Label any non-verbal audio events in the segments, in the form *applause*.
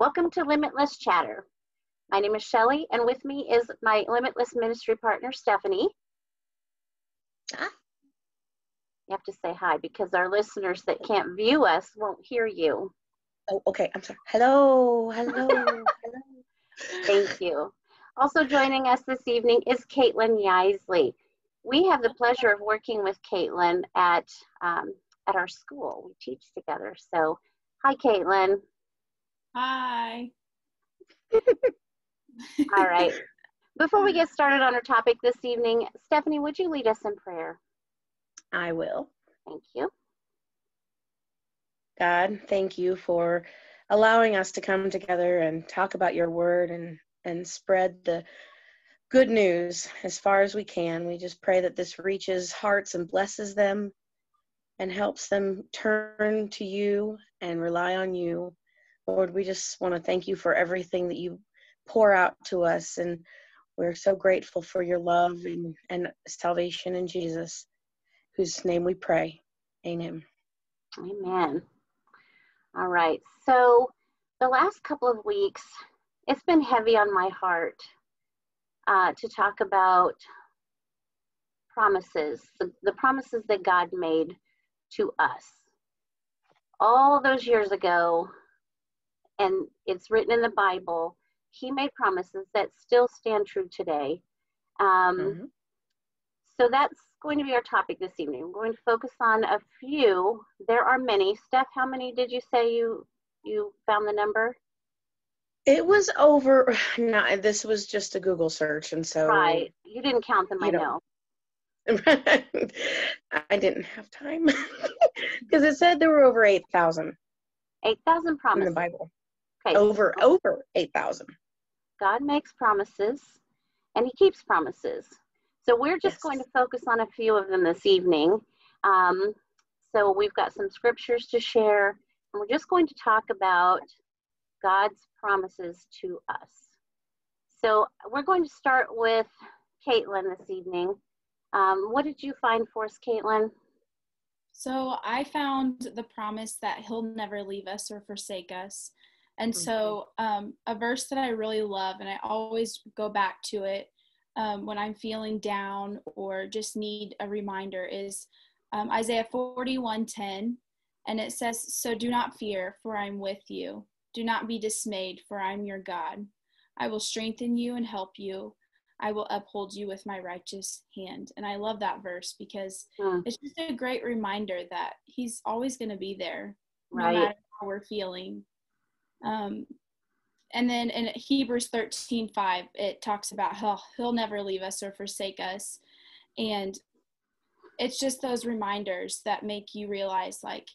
Welcome to Limitless Chatter. My name is Shelly, and with me is my Limitless Ministry partner, Stephanie. Hi. You have to say hi because our listeners that can't view us won't hear you. Oh, okay. I'm sorry. Hello. Hello. *laughs* hello. Thank you. Also joining us this evening is Caitlin Yeisley. We have the pleasure of working with Caitlin at um, at our school. We teach together. So, hi, Caitlin. Hi. *laughs* All right. Before we get started on our topic this evening, Stephanie, would you lead us in prayer? I will. Thank you. God, thank you for allowing us to come together and talk about your word and, and spread the good news as far as we can. We just pray that this reaches hearts and blesses them and helps them turn to you and rely on you. Lord, we just want to thank you for everything that you pour out to us. And we're so grateful for your love and, and salvation in Jesus, whose name we pray. Amen. Amen. All right. So, the last couple of weeks, it's been heavy on my heart uh, to talk about promises, the, the promises that God made to us. All those years ago, and it's written in the Bible, He made promises that still stand true today. Um, mm-hmm. So that's going to be our topic this evening. We're going to focus on a few. There are many. Steph, how many did you say you you found the number? It was over. *sighs* No, this was just a Google search, and so right. You didn't count them, I know. *laughs* I didn't have time *laughs* because it said there were over eight thousand. Eight thousand promises in the Bible. Okay. Over over eight thousand. God makes promises, and He keeps promises. So we're just yes. going to focus on a few of them this evening. Um, so we've got some scriptures to share, and we're just going to talk about God's promises to us. So we're going to start with Caitlin this evening. Um, what did you find for us, Caitlin? So I found the promise that He'll never leave us or forsake us. And so, um, a verse that I really love, and I always go back to it um, when I'm feeling down or just need a reminder, is um, Isaiah 41:10, and it says, "So do not fear, for I'm with you. Do not be dismayed, for I'm your God. I will strengthen you and help you. I will uphold you with my righteous hand. And I love that verse because mm. it's just a great reminder that he's always going to be there, right. no matter how we're feeling. Um, and then in Hebrews 13 5, it talks about how he'll never leave us or forsake us. And it's just those reminders that make you realize, like,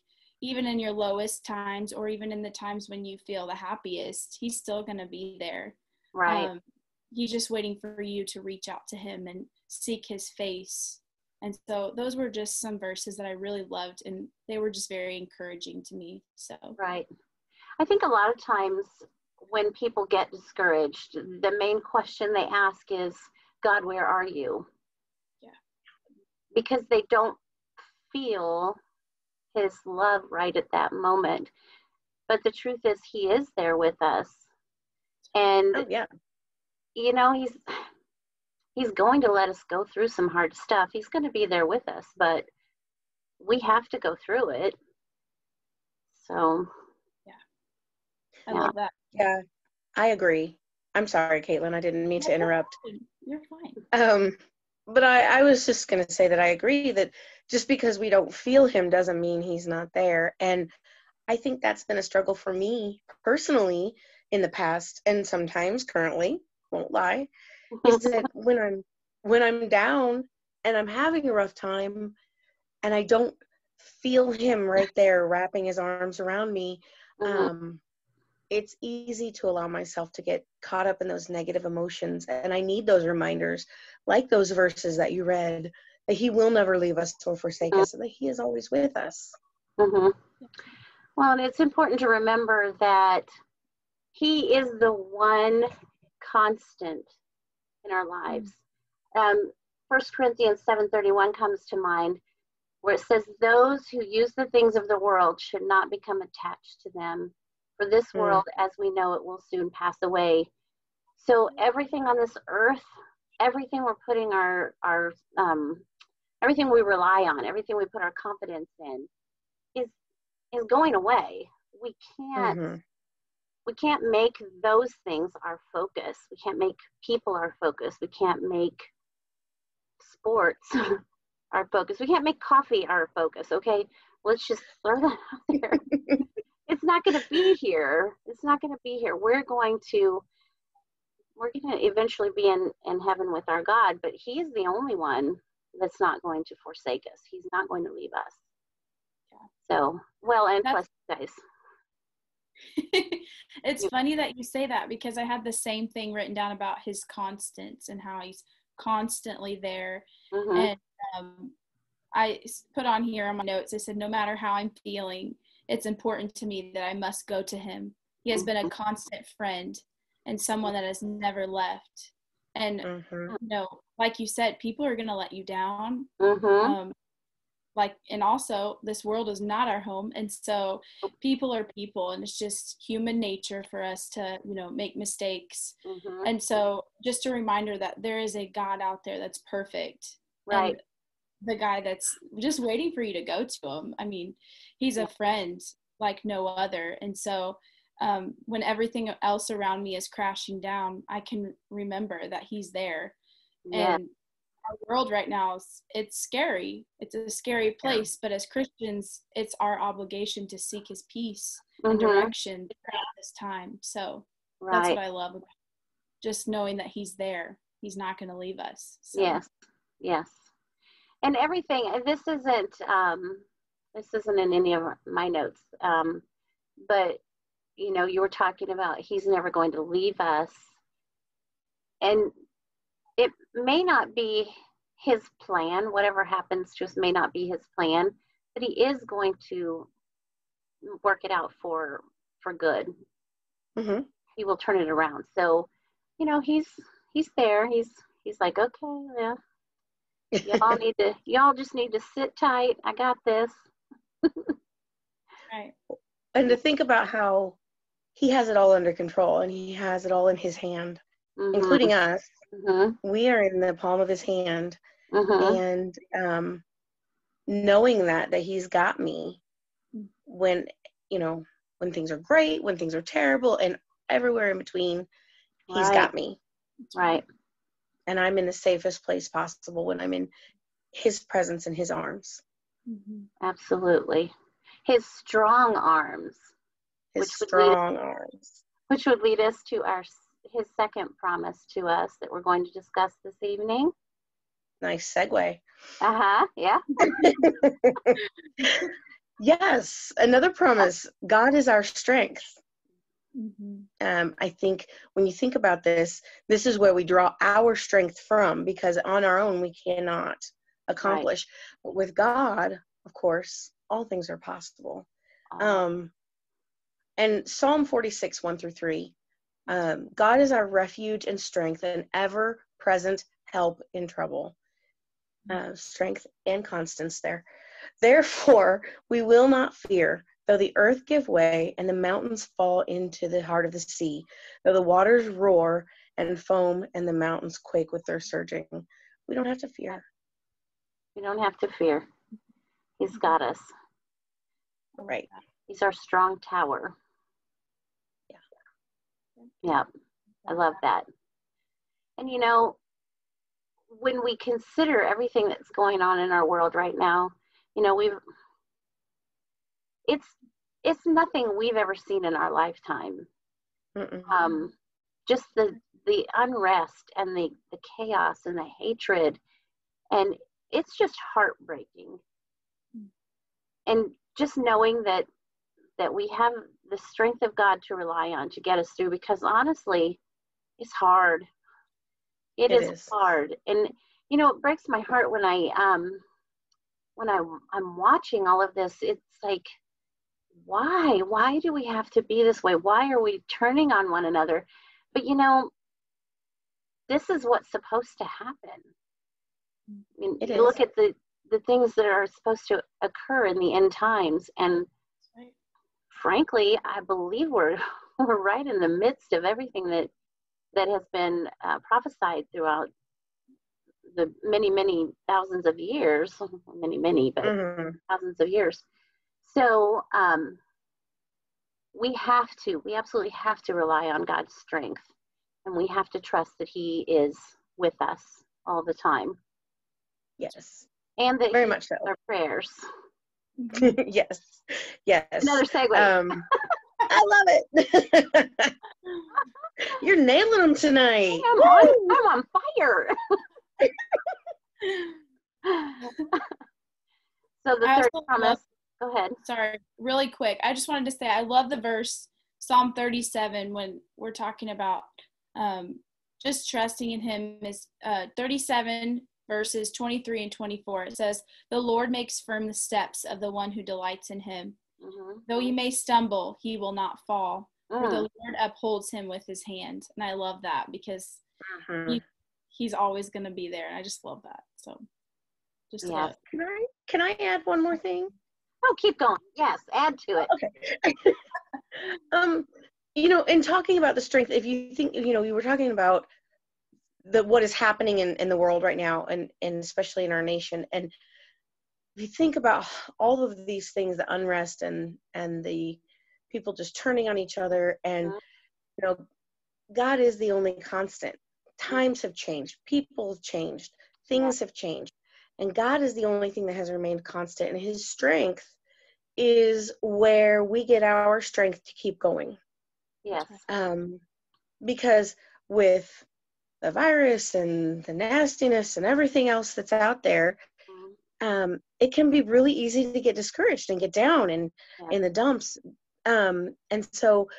even in your lowest times or even in the times when you feel the happiest, he's still going to be there. Right. Um, he's just waiting for you to reach out to him and seek his face and so those were just some verses that i really loved and they were just very encouraging to me so right i think a lot of times when people get discouraged the main question they ask is god where are you yeah because they don't feel his love right at that moment but the truth is he is there with us and oh, yeah you know, he's he's going to let us go through some hard stuff. He's going to be there with us, but we have to go through it. So. I yeah. love that. Yeah, I agree. I'm sorry, Caitlin. I didn't mean to interrupt. You're fine. Um, but I, I was just going to say that I agree that just because we don't feel him doesn't mean he's not there. And I think that's been a struggle for me personally in the past and sometimes currently won't lie, is that *laughs* when I'm when I'm down and I'm having a rough time and I don't feel him right there wrapping his arms around me, mm-hmm. um, it's easy to allow myself to get caught up in those negative emotions. And I need those reminders, like those verses that you read, that he will never leave us or forsake us, and that he is always with us. Mm-hmm. Well, and it's important to remember that he is the one constant in our lives. Um, 1 Corinthians 7.31 comes to mind where it says, those who use the things of the world should not become attached to them. For this Mm. world, as we know it, will soon pass away. So everything on this earth, everything we're putting our our um, everything we rely on, everything we put our confidence in, is is going away. We can't Mhm. we can't make those things our focus. We can't make people our focus. We can't make sports *laughs* our focus. We can't make coffee our focus. Okay, let's just throw that out there. *laughs* it's not going to be here. It's not going to be here. We're going to we're going to eventually be in in heaven with our God, but He's the only one that's not going to forsake us. He's not going to leave us. Yeah. So, well, and That's- plus, guys. *laughs* it's Yeah. funny that you say that because I had the same thing written down about his constants and how he's constantly there. Mhm. And um, I put on here on my notes, I said, no matter how I'm feeling, it's important to me that I must go to him. He has been a constant friend and someone that has never left. And, Mhm. you know, like you said, people are going to let you down. Mhm. Um, like, and also, this world is not our home. And so, people are people, and it's just human nature for us to, you know, make mistakes. Mhm. And so, just a reminder that there is a God out there that's perfect. Right. And the guy that's just waiting for you to go to him. I mean, he's a friend like no other. And so, um, when everything else around me is crashing down, I can remember that he's there. Yeah. And our world right now, it's scary. It's a scary place, but as Christians, it's our obligation to seek his peace and Mhm. direction throughout this time. So that's what I love about just knowing that he's there. He's not going to leave us. So. Yes, yes. And everything, and this isn't, um, this isn't in any of my notes, um, but you know, you were talking about he's never going to leave us. And it may not be his plan, whatever happens to us may not be his plan, but he is going to work it out for for good. Mhm. He will turn it around. So, you know, he's he's there. He's he's like, okay, yeah, y'all need to y'all just need to sit tight i got this Right. and to think about how he has it all under control and he has it all in his hand, Mhm, including us. mhm, We are in the palm of his hand, mhm. and um, knowing that that he's got me when you know when things are great, when things are terrible, and everywhere in between, he's Right. got me, right and I'm in the safest place possible when I'm in his presence and his arms, Mhm. absolutely his strong arms his Which would lead- strong arms. which would lead us to our his second promise to us that we're going to discuss this evening Nice segue. uh-huh yeah *laughs* Yes, another promise. God is our strength. Mhm. um, I think when you think about this, this is where we draw our strength from because on our own we cannot accomplish. But with God, of course, all things are possible. Um, and Psalm 46, 1 through 3 um, God is our refuge and strength and ever present help in trouble. Uh, strength and constance there. Therefore, we will not fear, though the earth give way and the mountains fall into the heart of the sea, though the waters roar and foam and the mountains quake with their surging. We don't have to fear. we don't have to fear he's got us Right. he's our strong tower yeah Yeah. I love that. And you know, when we consider everything that's going on in our world right now, you know, we've it's it's nothing we've ever seen in our lifetime. Um, just the the unrest and the the chaos and the hatred, and it's just heartbreaking. And just knowing that that we have the strength of God to rely on to get us through, because honestly, it's hard. It it is, is. hard, and you know it breaks my heart when I um when I I'm watching all of this. It's like, why? Why do we have to be this way? Why are we turning on one another? But you know, this is what's supposed to happen. I mean, It you look at the the things that are supposed to occur in the end times, and Right. frankly, I believe we're *laughs* we're right in the midst of everything that that has been uh, prophesied throughout the many many thousands of years *laughs* many many but mm-hmm. thousands of years so um, we have to we absolutely have to rely on god's strength and we have to trust that he is with us all the time. Yes. And that very much so. our prayers. *laughs* Yes. Yes. Another segue. Um, i love it. *laughs* You're nailing them tonight. I'm on, I'm on fire. *laughs* So the third promise love, go ahead sorry really quick i just wanted to say i love the verse psalm 37 when we're talking about um, just trusting in him is uh, 37 verses 23 and 24 it says the lord makes firm the steps of the one who delights in him mm-hmm. though he may stumble he will not fall mm. for the mm. lord upholds him with his hand and i love that because mm-hmm. he, he's always going to be there and i just love that so just yeah. can i can i add one more thing oh keep going. Yes add to it. Okay. *laughs* Um you know in talking about the strength if you think you know you were talking about the what is happening in, in the world right now and and especially in our nation and if you think about all of these things the unrest and and the people just turning on each other and mm-hmm. you know god is the only constant. Times have changed. People have changed. Things have changed and god is the only thing that has remained constant and his strength is where we get our strength to keep going. Yes. Um because with the virus and the nastiness and everything else that's out there mm-hmm. um, it can be really easy to get discouraged and get down and yeah. in the dumps. Um, and so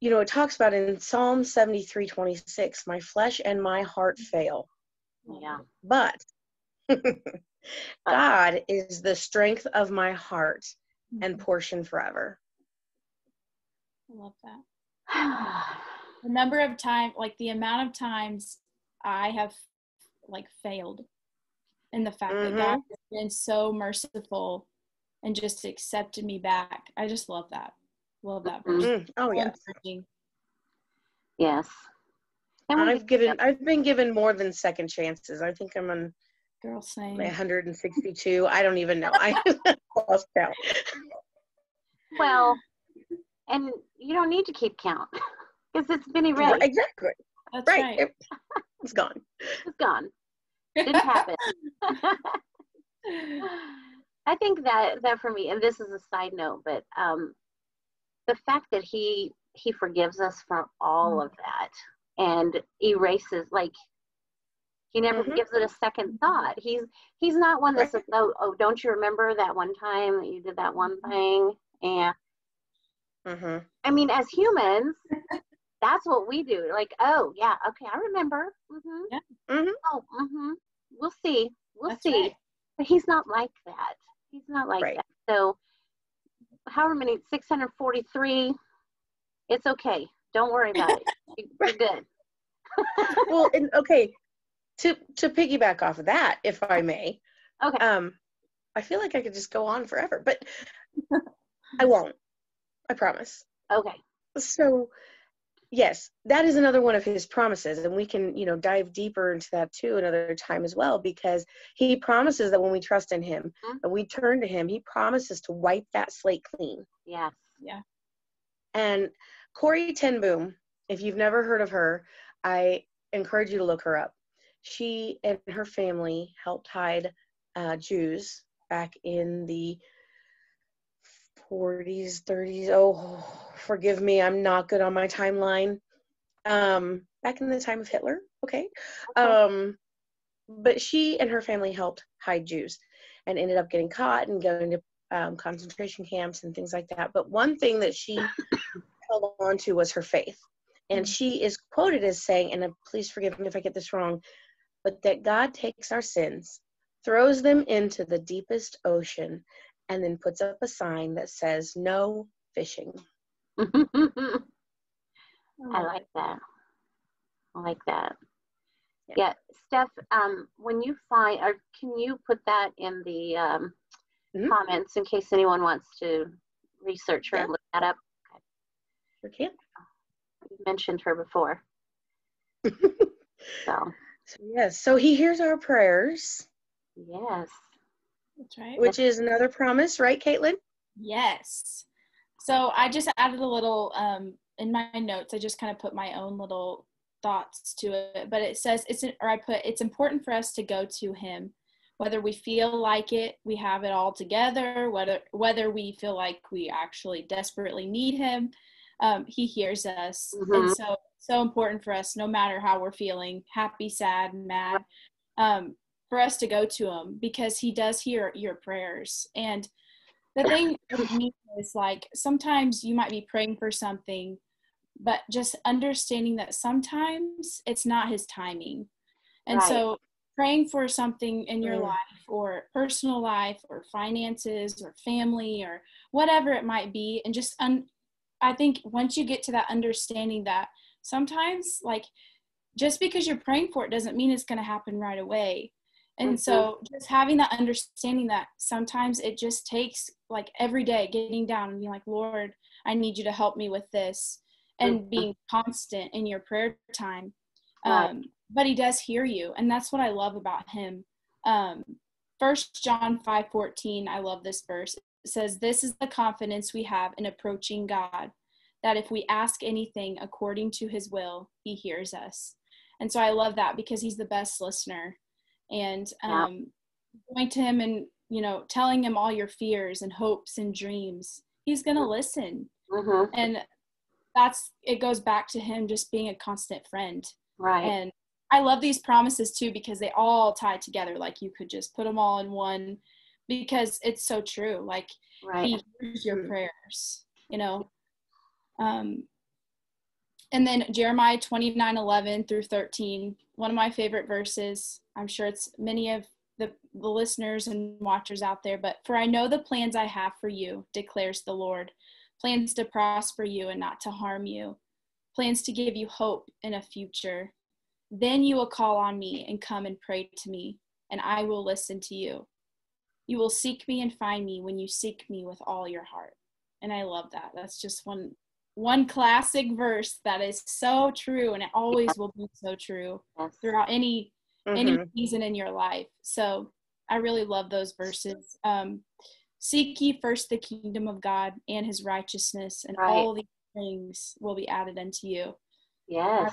you know it talks about in psalm 73 26 my flesh and my heart fail. Yeah. But *laughs* god is the strength of my heart and mm-hmm. portion forever. I love that. *sighs* The number of times, like the amount of times i have like failed and the fact mm-hmm. that god has been so merciful and just accepted me back. I just love that. Love that verse. Mm-hmm. oh yeah. yes. And i've given i've been given more than second chances. I think i'm on girl same 162 i don't even know *laughs* i lost count well and you don't need to keep count because it's been erased. Exactly. That's right. right. It, it's gone. It's gone. Didn't happen. *laughs* I think that that for me, and this is a side note, but um, the fact that he he forgives us for all mm. of that and erases like he never mm-hmm. gives it a second thought. He's he's not one that says, "Oh, oh, don't you remember that one time that you did that one mm-hmm. thing?" And mm-hmm. I mean, as humans, that's what we do. Like, oh yeah, okay, I remember. Mm-hmm. Yeah. Mm-hmm. Oh, mm-hmm. We'll see. We'll that's see. Right. But he's not like that. He's not like right. that. So, however many, 643, it's okay. Don't worry about it. *laughs* You're good. well, and okay, to to piggyback off of that, if I may. Okay. Um, I feel like I could just go on forever, but *laughs* I won't. I promise. Okay. So yes that is another one of his promises and we can you know dive deeper into that too another time as well because he promises that when we trust in him mm-hmm. and we turn to him he promises to wipe that slate clean Yeah. yeah and Corrie ten Boom if you've never heard of her i encourage you to look her up she and her family helped hide uh, jews back in the 40s, 30s. Oh, forgive me, I'm not good on my timeline. Um, back in the time of Hitler, okay. okay. Um, but she and her family helped hide Jews and ended up getting caught and going to um, concentration camps and things like that. But one thing that she *coughs* held on to was her faith. And mm-hmm. she is quoted as saying, and uh, please forgive me if I get this wrong, but that God takes our sins, throws them into the deepest ocean, and then puts up a sign that says no fishing. *laughs* I like that. I like that. Yeah, yeah Steph, um, when you find, or can you put that in the um, mm-hmm. comments in case anyone wants to research her Yeah. and look that up. Sure can. You mentioned her before. *laughs* So, So, yes, so he hears our prayers, yes. That's right. which is another promise, right, Caitlin? Yes. So I just added a little um, in my notes. I just kind of put my own little thoughts to it, but it says it's or I put it's important for us to go to Him, whether we feel like it, we have it all together, whether whether we feel like we actually desperately need Him. Um, he hears us, Mhm. and so so important for us, no matter how we're feeling, happy, sad, mad, um, for us to go to Him because He does hear your prayers and the thing *coughs* with me is like sometimes you might be praying for something but just understanding that sometimes it's not his timing and Right. so praying for something in your Mm. life or personal life or finances or family or whatever it might be and just un- i think once you get to that understanding that sometimes like just because you're praying for it doesn't mean it's going to happen right away and Mhm. so just having that understanding that sometimes it just takes like every day getting down and being like lord i need you to help me with this and Mhm. being constant in your prayer time Right. um, but he does hear you and that's what i love about him um, first john 5 14 i love this verse it says this is the confidence we have in approaching god that if we ask anything according to his will he hears us. And so i love that because he's the best listener. And Yeah. um, going to him and you know telling him all your fears and hopes and dreams he's going to listen. Hmm and that's it goes back to him just being a constant friend. Right. and i love these promises too because they all tie together. Like you could just put them all in one because it's so true. Like right. he hears your prayers you know um and then jeremiah 29 11 through 13 one of my favorite verses i'm sure it's many of the, the listeners and watchers out there but for i know the plans i have for you declares the lord plans to prosper you and not to harm you plans to give you hope in a future then you will call on me and come and pray to me and i will listen to you you will seek me and find me when you seek me with all your heart. And I love that. That's just one one classic verse that is so true and it always will be so true throughout any any Mhm. season in your life. So I really love those verses. Um seek ye first the kingdom of God and his righteousness and Right. all these things will be added unto you. Yes.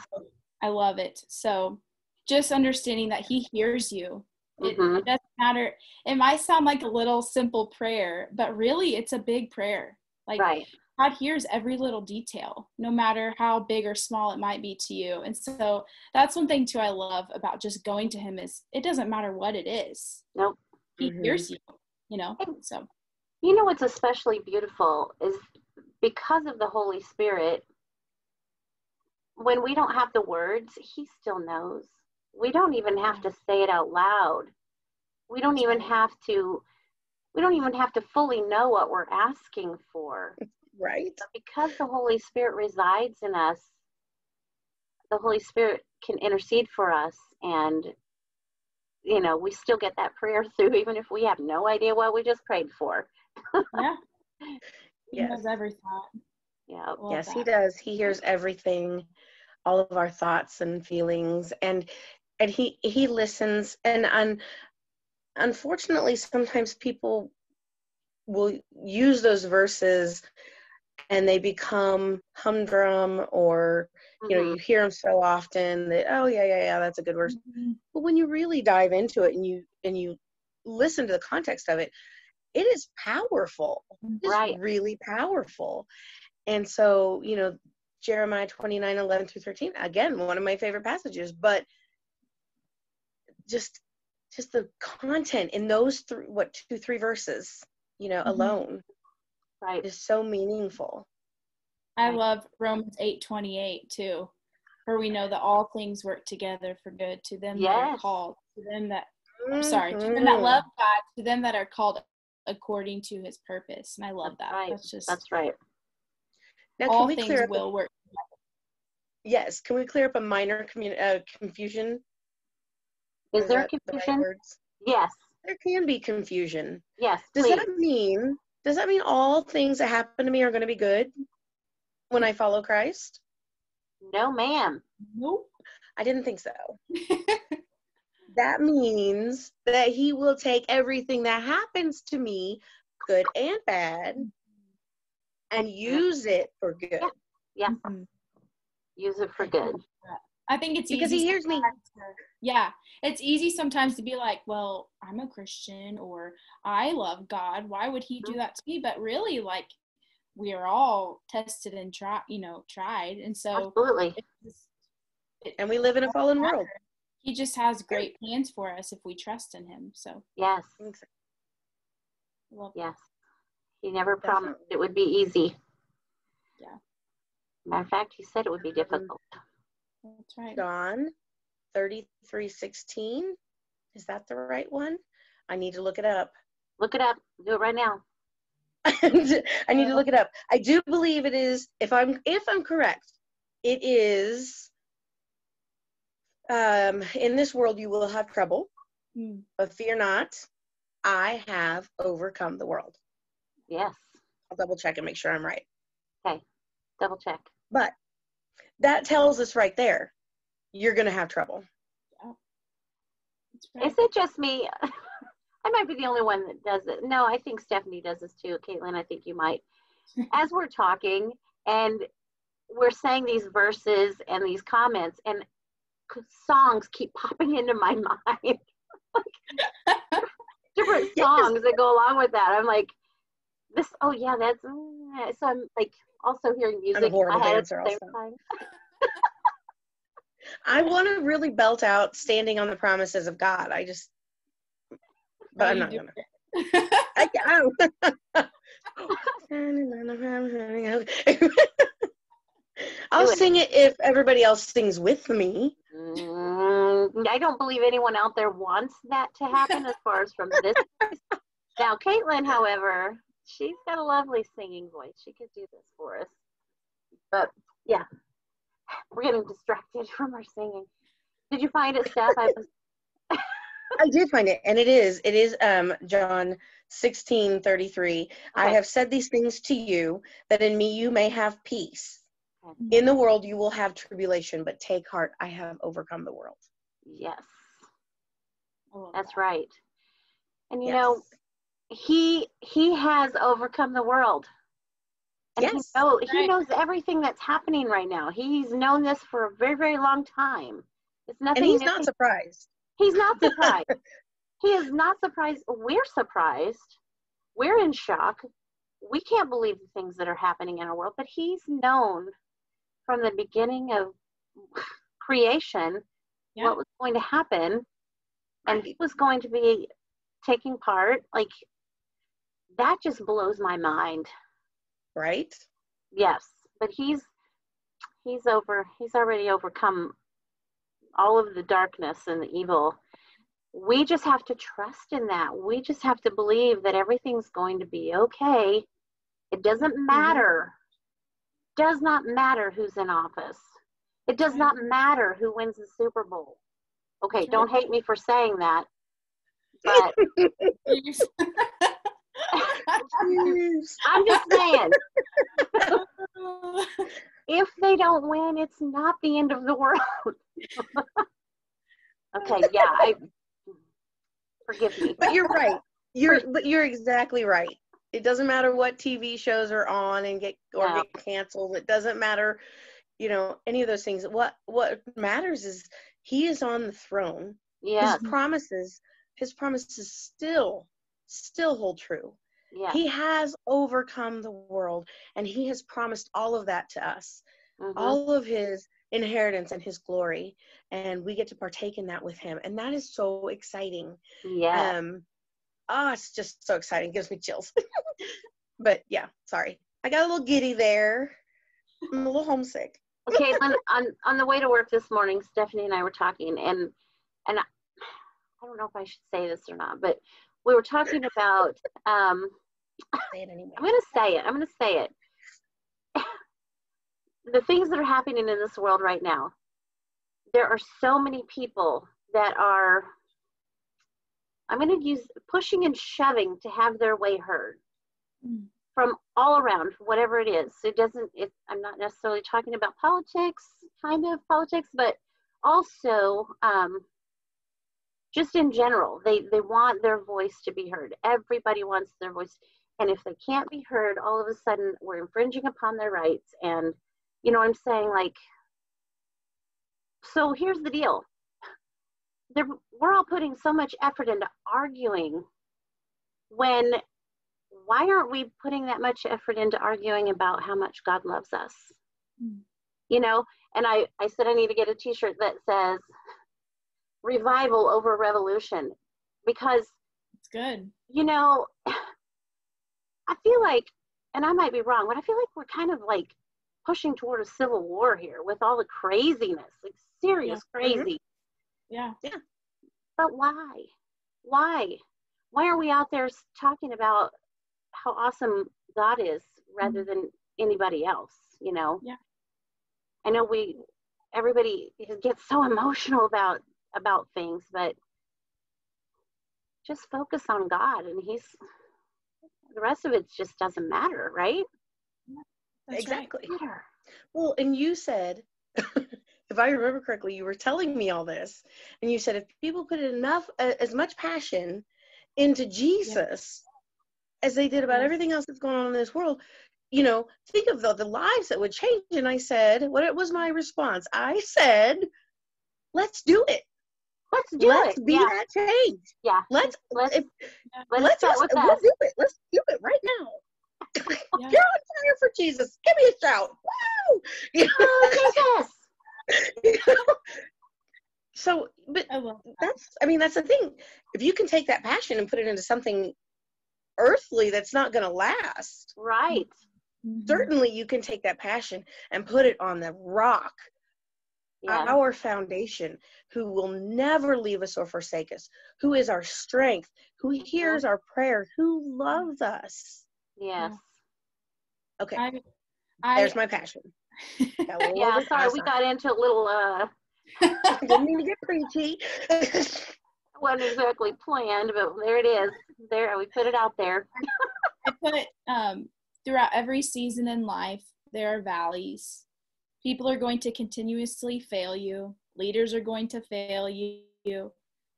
I love it. So just understanding that he hears you. It, Mhm. it doesn't matter. It might sound like a little simple prayer, but really it's a big prayer. Like Right. God hears every little detail, no matter how big or small it might be to you. And so that's one thing too I love about just going to him is it doesn't matter what it is. Nope. He Mhm. hears you, you know? So You know what's especially beautiful is because of the Holy Spirit, when we don't have the words, He still knows. We don't even have to say it out loud. We don't even have to. We don't even have to fully know what we're asking for. *laughs* Right. But because the Holy Spirit resides in us, the Holy Spirit can intercede for us, and you know we still get that prayer *laughs* through, even if we have no idea what we just prayed for. yeah. *laughs* He Yes. knows every thought. Yeah. Love yes, he does. He hears everything, all of our thoughts and feelings, and and he he listens. And un, unfortunately, sometimes people will use those verses, and they become humdrum, or you know, you hear them so often that oh yeah yeah yeah that's a good verse. Mhm. But when you really dive into it and you and you listen to the context of it, it is powerful. It's Right. really powerful. And so, you know, Jeremiah 29, 11 through 13, again, one of my favorite passages, but just just the content in those three what two, three verses, you know, Mhm. alone Right. is so meaningful. I Right. love Romans eight twenty eight too, for we know that all things work together for good to them that are called, to them that I'm sorry, to them that Mhm. love God, to them that are called according to His purpose, and I love That's that. right. That's just That's right. Now, can all we things clear up? will work. yes, can we clear up a minor commu- uh, confusion? Is Is there that the right confusion? Yes. There can be confusion. Yes. Does please. that mean does that mean all things that happen to me are going to be good when I follow Christ? No, ma'am. Nope. I didn't think so. *laughs* that means that he will take everything that happens to me, good and bad, and use it for good. Yeah. Mhm. Use it for good. I think it's Because easy he hears me. sometimes to- Yeah, it's easy sometimes to be like, "Well, I'm a Christian," or "I love God. Why would He do Mm-hmm. that to me?" But really, like, we are all tested and tried, you know, tried, and so Absolutely. just, it, And we live in a fallen world. He just has great plans for us if we trust in Him. So, Yes. I love Yes. He never promised it would be easy. Yeah. Matter of fact, he said it would be Mm-hmm. Difficult. that's right. John 33 16. Is that the right one? I need to look it up. Look it up. Do it right now. *laughs* I need to look it up. I do believe it is if I'm if I'm correct, it is um in this world you will have trouble, Mm. but fear not. I have overcome the world. Yes. I'll double check and make sure I'm right. Okay. Double check. But that tells us right there, you're going to have trouble. Is it just me? *laughs* I might be the only one that does it. No, I think Stephanie does this too. Caitlin, I think you might. *laughs* As we're talking and we're saying these verses and these comments, and songs keep popping into my *laughs* mind. Different Yes. songs that go along with that. I'm like, this, oh yeah, that's, mm, so I'm like also hearing music horrible my head at dancer the same also. time. *laughs* I want to really belt out standing on the promises of God. I just, but Oh, I'm not do to. it. *laughs* I, *laughs* I'll sing it if everybody else sings with me. Mm, I don't believe anyone out there wants that to happen as far as from this. now, Caitlin, however, she's got a lovely singing voice. She could do this for us. But yeah, we're getting distracted *laughs* from our singing. Did you find it, Steph? I was, *laughs* I did find it, and it is. It is um John sixteen thirty three. I Okay. have said these things to you that in me you may have peace. Okay. In the world you will have tribulation, but take heart, I have overcome the world. yes, that's that. right. And you Yes. know, he he has overcome the world. And Yes. he, know, he knows everything that's happening right now. He's known this for a very, very long time. It's nothing and he's not surprised. He's not *laughs* surprised. he is not surprised. We're surprised. We're in shock. We can't believe the things that are happening in our world, but he's known from the beginning of *laughs* creation Yeah. what was going to happen and he was going to be taking part. Like, that just blows my mind. Right? Yes, but he's he's over he's already overcome all of the darkness and the evil. We just have to trust in that. We just have to believe that everything's going to be okay. It doesn't mm-hmm. matter. Does not matter who's in office. It does mm-hmm. not matter who wins the Super Bowl. Okay, don't hate me for saying that. But Jeez. *laughs* *laughs* I'm just saying, *laughs* if they don't win, it's not the end of the world. okay, yeah, I forgive me. but you're right. You're but you're exactly right. It doesn't matter what TV shows are on and get or No. get canceled. It doesn't matter, you know, any of those things. What what matters is he is on the throne. Yes, His promises, his promises still still hold true. yes. He has overcome the world and he has promised all of that to us. mhm. All of his inheritance and his glory and we get to partake in that with him and that is so exciting. Yeah. Um, oh, it's just so exciting. gives me chills. *laughs* but yeah, sorry. I got a little giddy there. I'm a little homesick. *laughs* okay, on, on on the way to work this morning, Stephanie and I were talking, and and I, I don't know if I should say this or not, but we were talking about. Um, anyway. I'm gonna say it. I'm gonna say it. *laughs* the things that are happening in this world right now. There are so many people that are. I'm gonna use pushing and shoving to have their way heard. mm. from all around, whatever it is. It doesn't, it, I'm not necessarily talking about politics, kind of politics, but also um, just in general, they, they want their voice to be heard. Everybody wants their voice. And if they can't be heard, all of a sudden we're infringing upon their rights. And, you know, I'm saying, like, so here's the deal. They're, we're all putting so much effort into arguing when why aren't we putting that much effort into arguing about how much God loves us? Mm. You know, and I, I said I need to get a t-shirt that says revival over revolution because it's good. You know, *sighs* I feel like and I might be wrong, but I feel like we're kind of like pushing toward a civil war here with all the craziness, like serious yeah. Mm-hmm. crazy. Yeah. Yeah. But why? Why? Why are we out there talking about how awesome God is rather mm-hmm. than anybody else, you know? Yeah. I know we everybody gets so emotional about about things, but just focus on God and he's the rest of it just doesn't matter, right? That's exactly. Right. Well, and you said *laughs* if I remember correctly, you were telling me all this, and you said if people put enough, uh, as much passion into Jesus yeah. as they did about everything else that's going on in this world, you know, think of the, the lives that would change. And I said, what was my response? I said, let's do it. Let's do let's it. be yeah. that change. Yeah. Let's let's if, let's, let's, let's, let's do it. Let's do it right now. *laughs* Yeah. You're on fire for Jesus. Give me a shout. Woo! *laughs* Oh, Jesus. *laughs* so, but I that's, I mean, that's the thing. If you can take that passion and put it into something earthly that's not going to last. Right. Mm-hmm. Certainly, you can take that passion and put it on the rock, yeah. our foundation, who will never leave us or forsake us, who is our strength, who hears our prayer, who loves us. Yes. Okay. I, I, There's my passion. *laughs* yeah, sorry, we got into a little uh *laughs* didn't mean to get preachy. *laughs* wasn't exactly planned, but there it is. There we put it out there. I put um throughout every season in life there are valleys. People are going to continuously fail you. Leaders are going to fail you.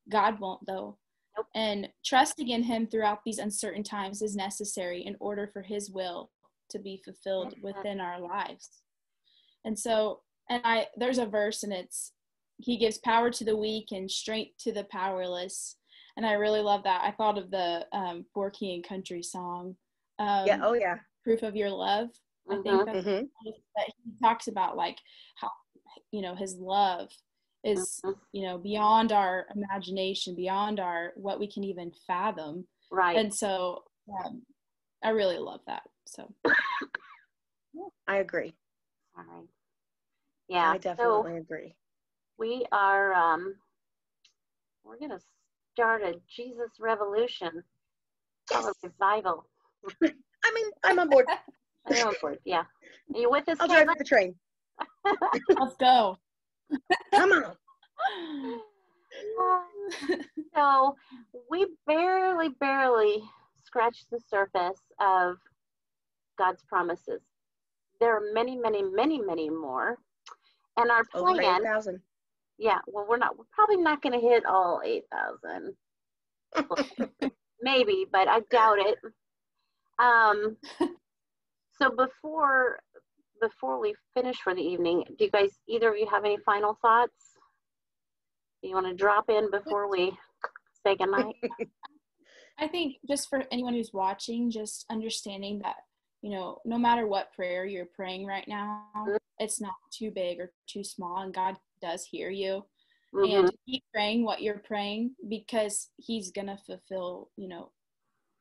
God won't though. Nope. And trusting in Him throughout these uncertain times is necessary in order for His will to be fulfilled within our lives. And so, and I, there's a verse and it's, He gives power to the weak and strength to the powerless. And I really love that. I thought of the um, for King and Country song. Um, yeah. Oh, yeah. Proof of Your Love. I think mm-hmm. mm-hmm. that he talks about like how, you know, His love is mm-hmm. you know beyond our imagination beyond our what we can even fathom right and so um, i really love that so *coughs* i agree all right yeah i definitely so agree we are um we're gonna start a jesus revolution yes. revival *laughs* i mean i'm on board *laughs* i'm on yeah are you with us i'll drive the train *laughs* let's go Come on. *sighs* so we barely, barely scratched the surface of God's promises. There are many, many, many, many more. And our plan. Over 8, yeah, well, we're not. We're probably not going to hit all eight thousand. *laughs* Maybe, but I doubt it. Um. *laughs* So before before we finish for the evening, do you guys, either of you have any final thoughts? Do you want to drop in before we say goodnight? *laughs* I think just for anyone who's watching, just understanding that, you know, no matter what prayer you're praying right now, mm-hmm. it's not too big or too small, and God does hear you. Mm-hmm. And keep praying what you're praying because He's going to fulfill, you know,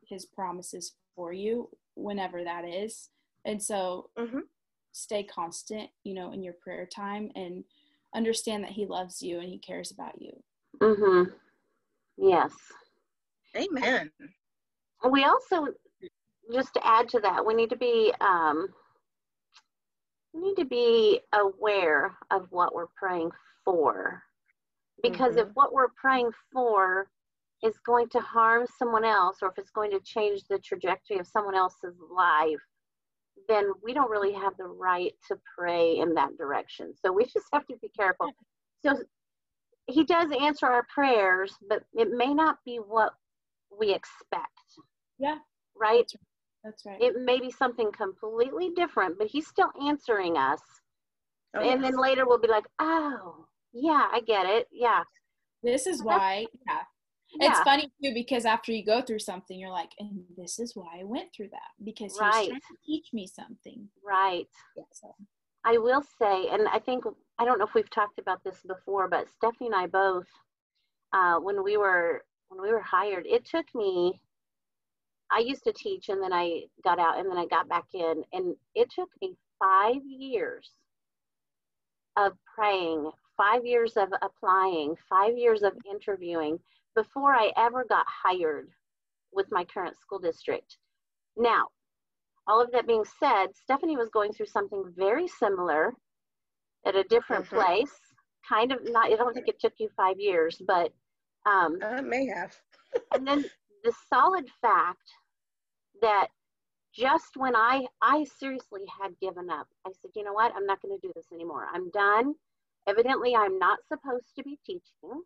His promises for you whenever that is. And so mm-hmm stay constant, you know, in your prayer time and understand that he loves you and he cares about you. Mm-hmm. Yes. Amen. We also just to add to that, we need to be um we need to be aware of what we're praying for. Because mm-hmm. if what we're praying for is going to harm someone else or if it's going to change the trajectory of someone else's life, then we don't really have the right to pray in that direction. So we *laughs* just have to be careful. So he does answer our prayers, but it may not be what we expect. Yeah. Right? That's right. It may be something completely different, but he's still answering us. Oh, and yes. then later we'll be like, oh, yeah, I get it. Yeah. This is why, yeah. Yeah. It's funny too because after you go through something, you're like, and this is why I went through that because he's Right. trying to teach me something. Right. Yeah, so. I will say, and I think I don't know if we've talked about this before, but Stephanie and I both, uh, when we were when we were hired, it took me. I used to teach, and then I got out, and then I got back in, and it took me five years of praying, five years of applying, five years of interviewing before I ever got hired with my current school district. Now, all of that being said, Stephanie was going through something very similar at a different Mhm. place. Kind of not, I don't think it took you five years, but, um, Uh, may have. *laughs* and then the solid fact that just when I, I seriously had given up, I said, you know what, I'm not going to do this anymore. I'm done. Evidently, I'm not supposed to be teaching,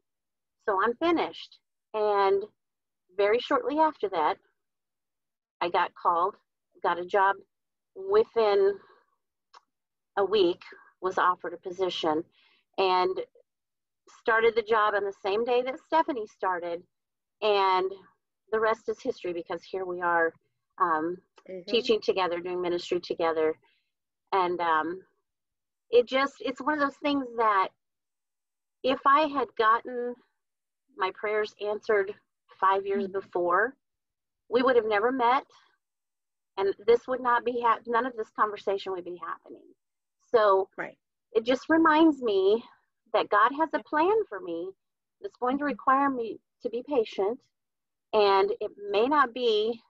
so I'm finished. And very shortly after that, I got called, got a job within a week, was offered a position, and started the job on the same day that Stephanie started. And the rest is history because here we are um, Mhm. teaching together, doing ministry together. And um, it just, it's one of those things that if I had gotten my prayers answered five years mm. before, we would have never met. And this would not be, hap- none of this conversation would be happening. So Right. it just reminds me that God has a plan for me that's going to mm-hmm. require me to be patient. And it may not be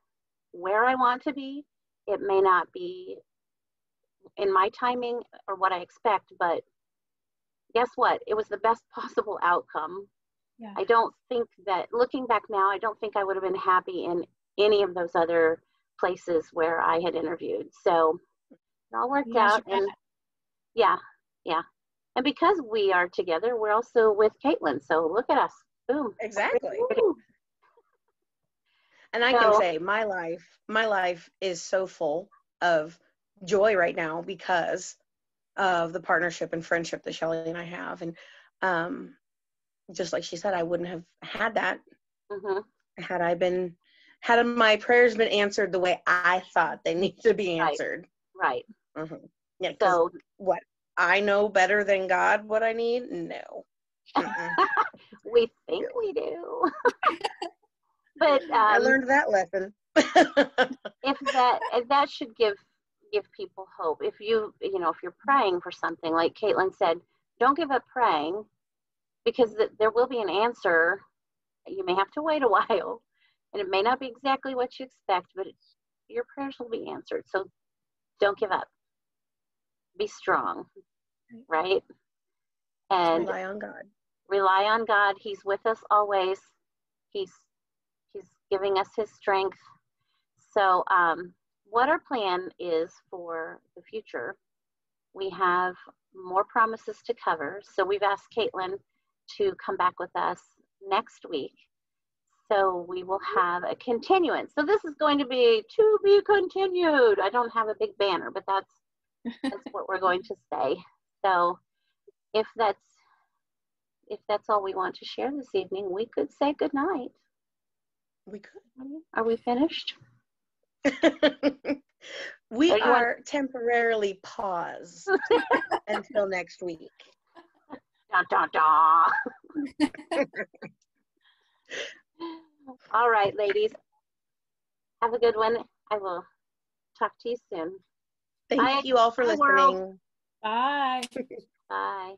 where I want to be, it may not be in my timing or what I expect, but guess what? It was the best *laughs* possible outcome. Yeah. I don't think that, looking back now, I don't think I would have been happy in any of those other places where I had interviewed. So it all worked You guys out. And yeah, yeah. And because we are together, we're also with Caitlin. So look at us. Boom. Exactly. Woo. And I can say my life, my life is so full of joy right now because of the partnership and friendship that Shelly and I have. And um, just like she said, I wouldn't have had that Mhm. had I been, had my prayers been answered the way I thought they need to be Right. answered. Right. hmm Yeah. 'cause So what I know better than God what I need? No. *laughs* We think we do. *laughs* but *laughs* I um, learned that lesson. if that if that should give give people hope if you you know if you're praying for something like caitlin said don't give up praying because th- there will be an answer you may have to wait a *laughs* while and it may not be exactly what you expect but it's, your prayers will be answered so don't give up be strong right and Rely on God. rely on God. He's with us always. He's He's giving us His strength. So, um, what our plan is for the future, we have more promises to cover. So we've asked Caitlin to come back with us next week. So we will have a continuance. So this is going to be to be continued. I don't have a big banner, but that's that's what we're going to say. So if that's if that's all we want to share this evening, we could say good night. We could. Are we finished? *laughs* we Are are temporarily paused *laughs* until next week. Da, da, da. all right, ladies. Have a good one. I will talk to you soon. Thank Bye. you all for Bye, world. listening. Bye. Bye.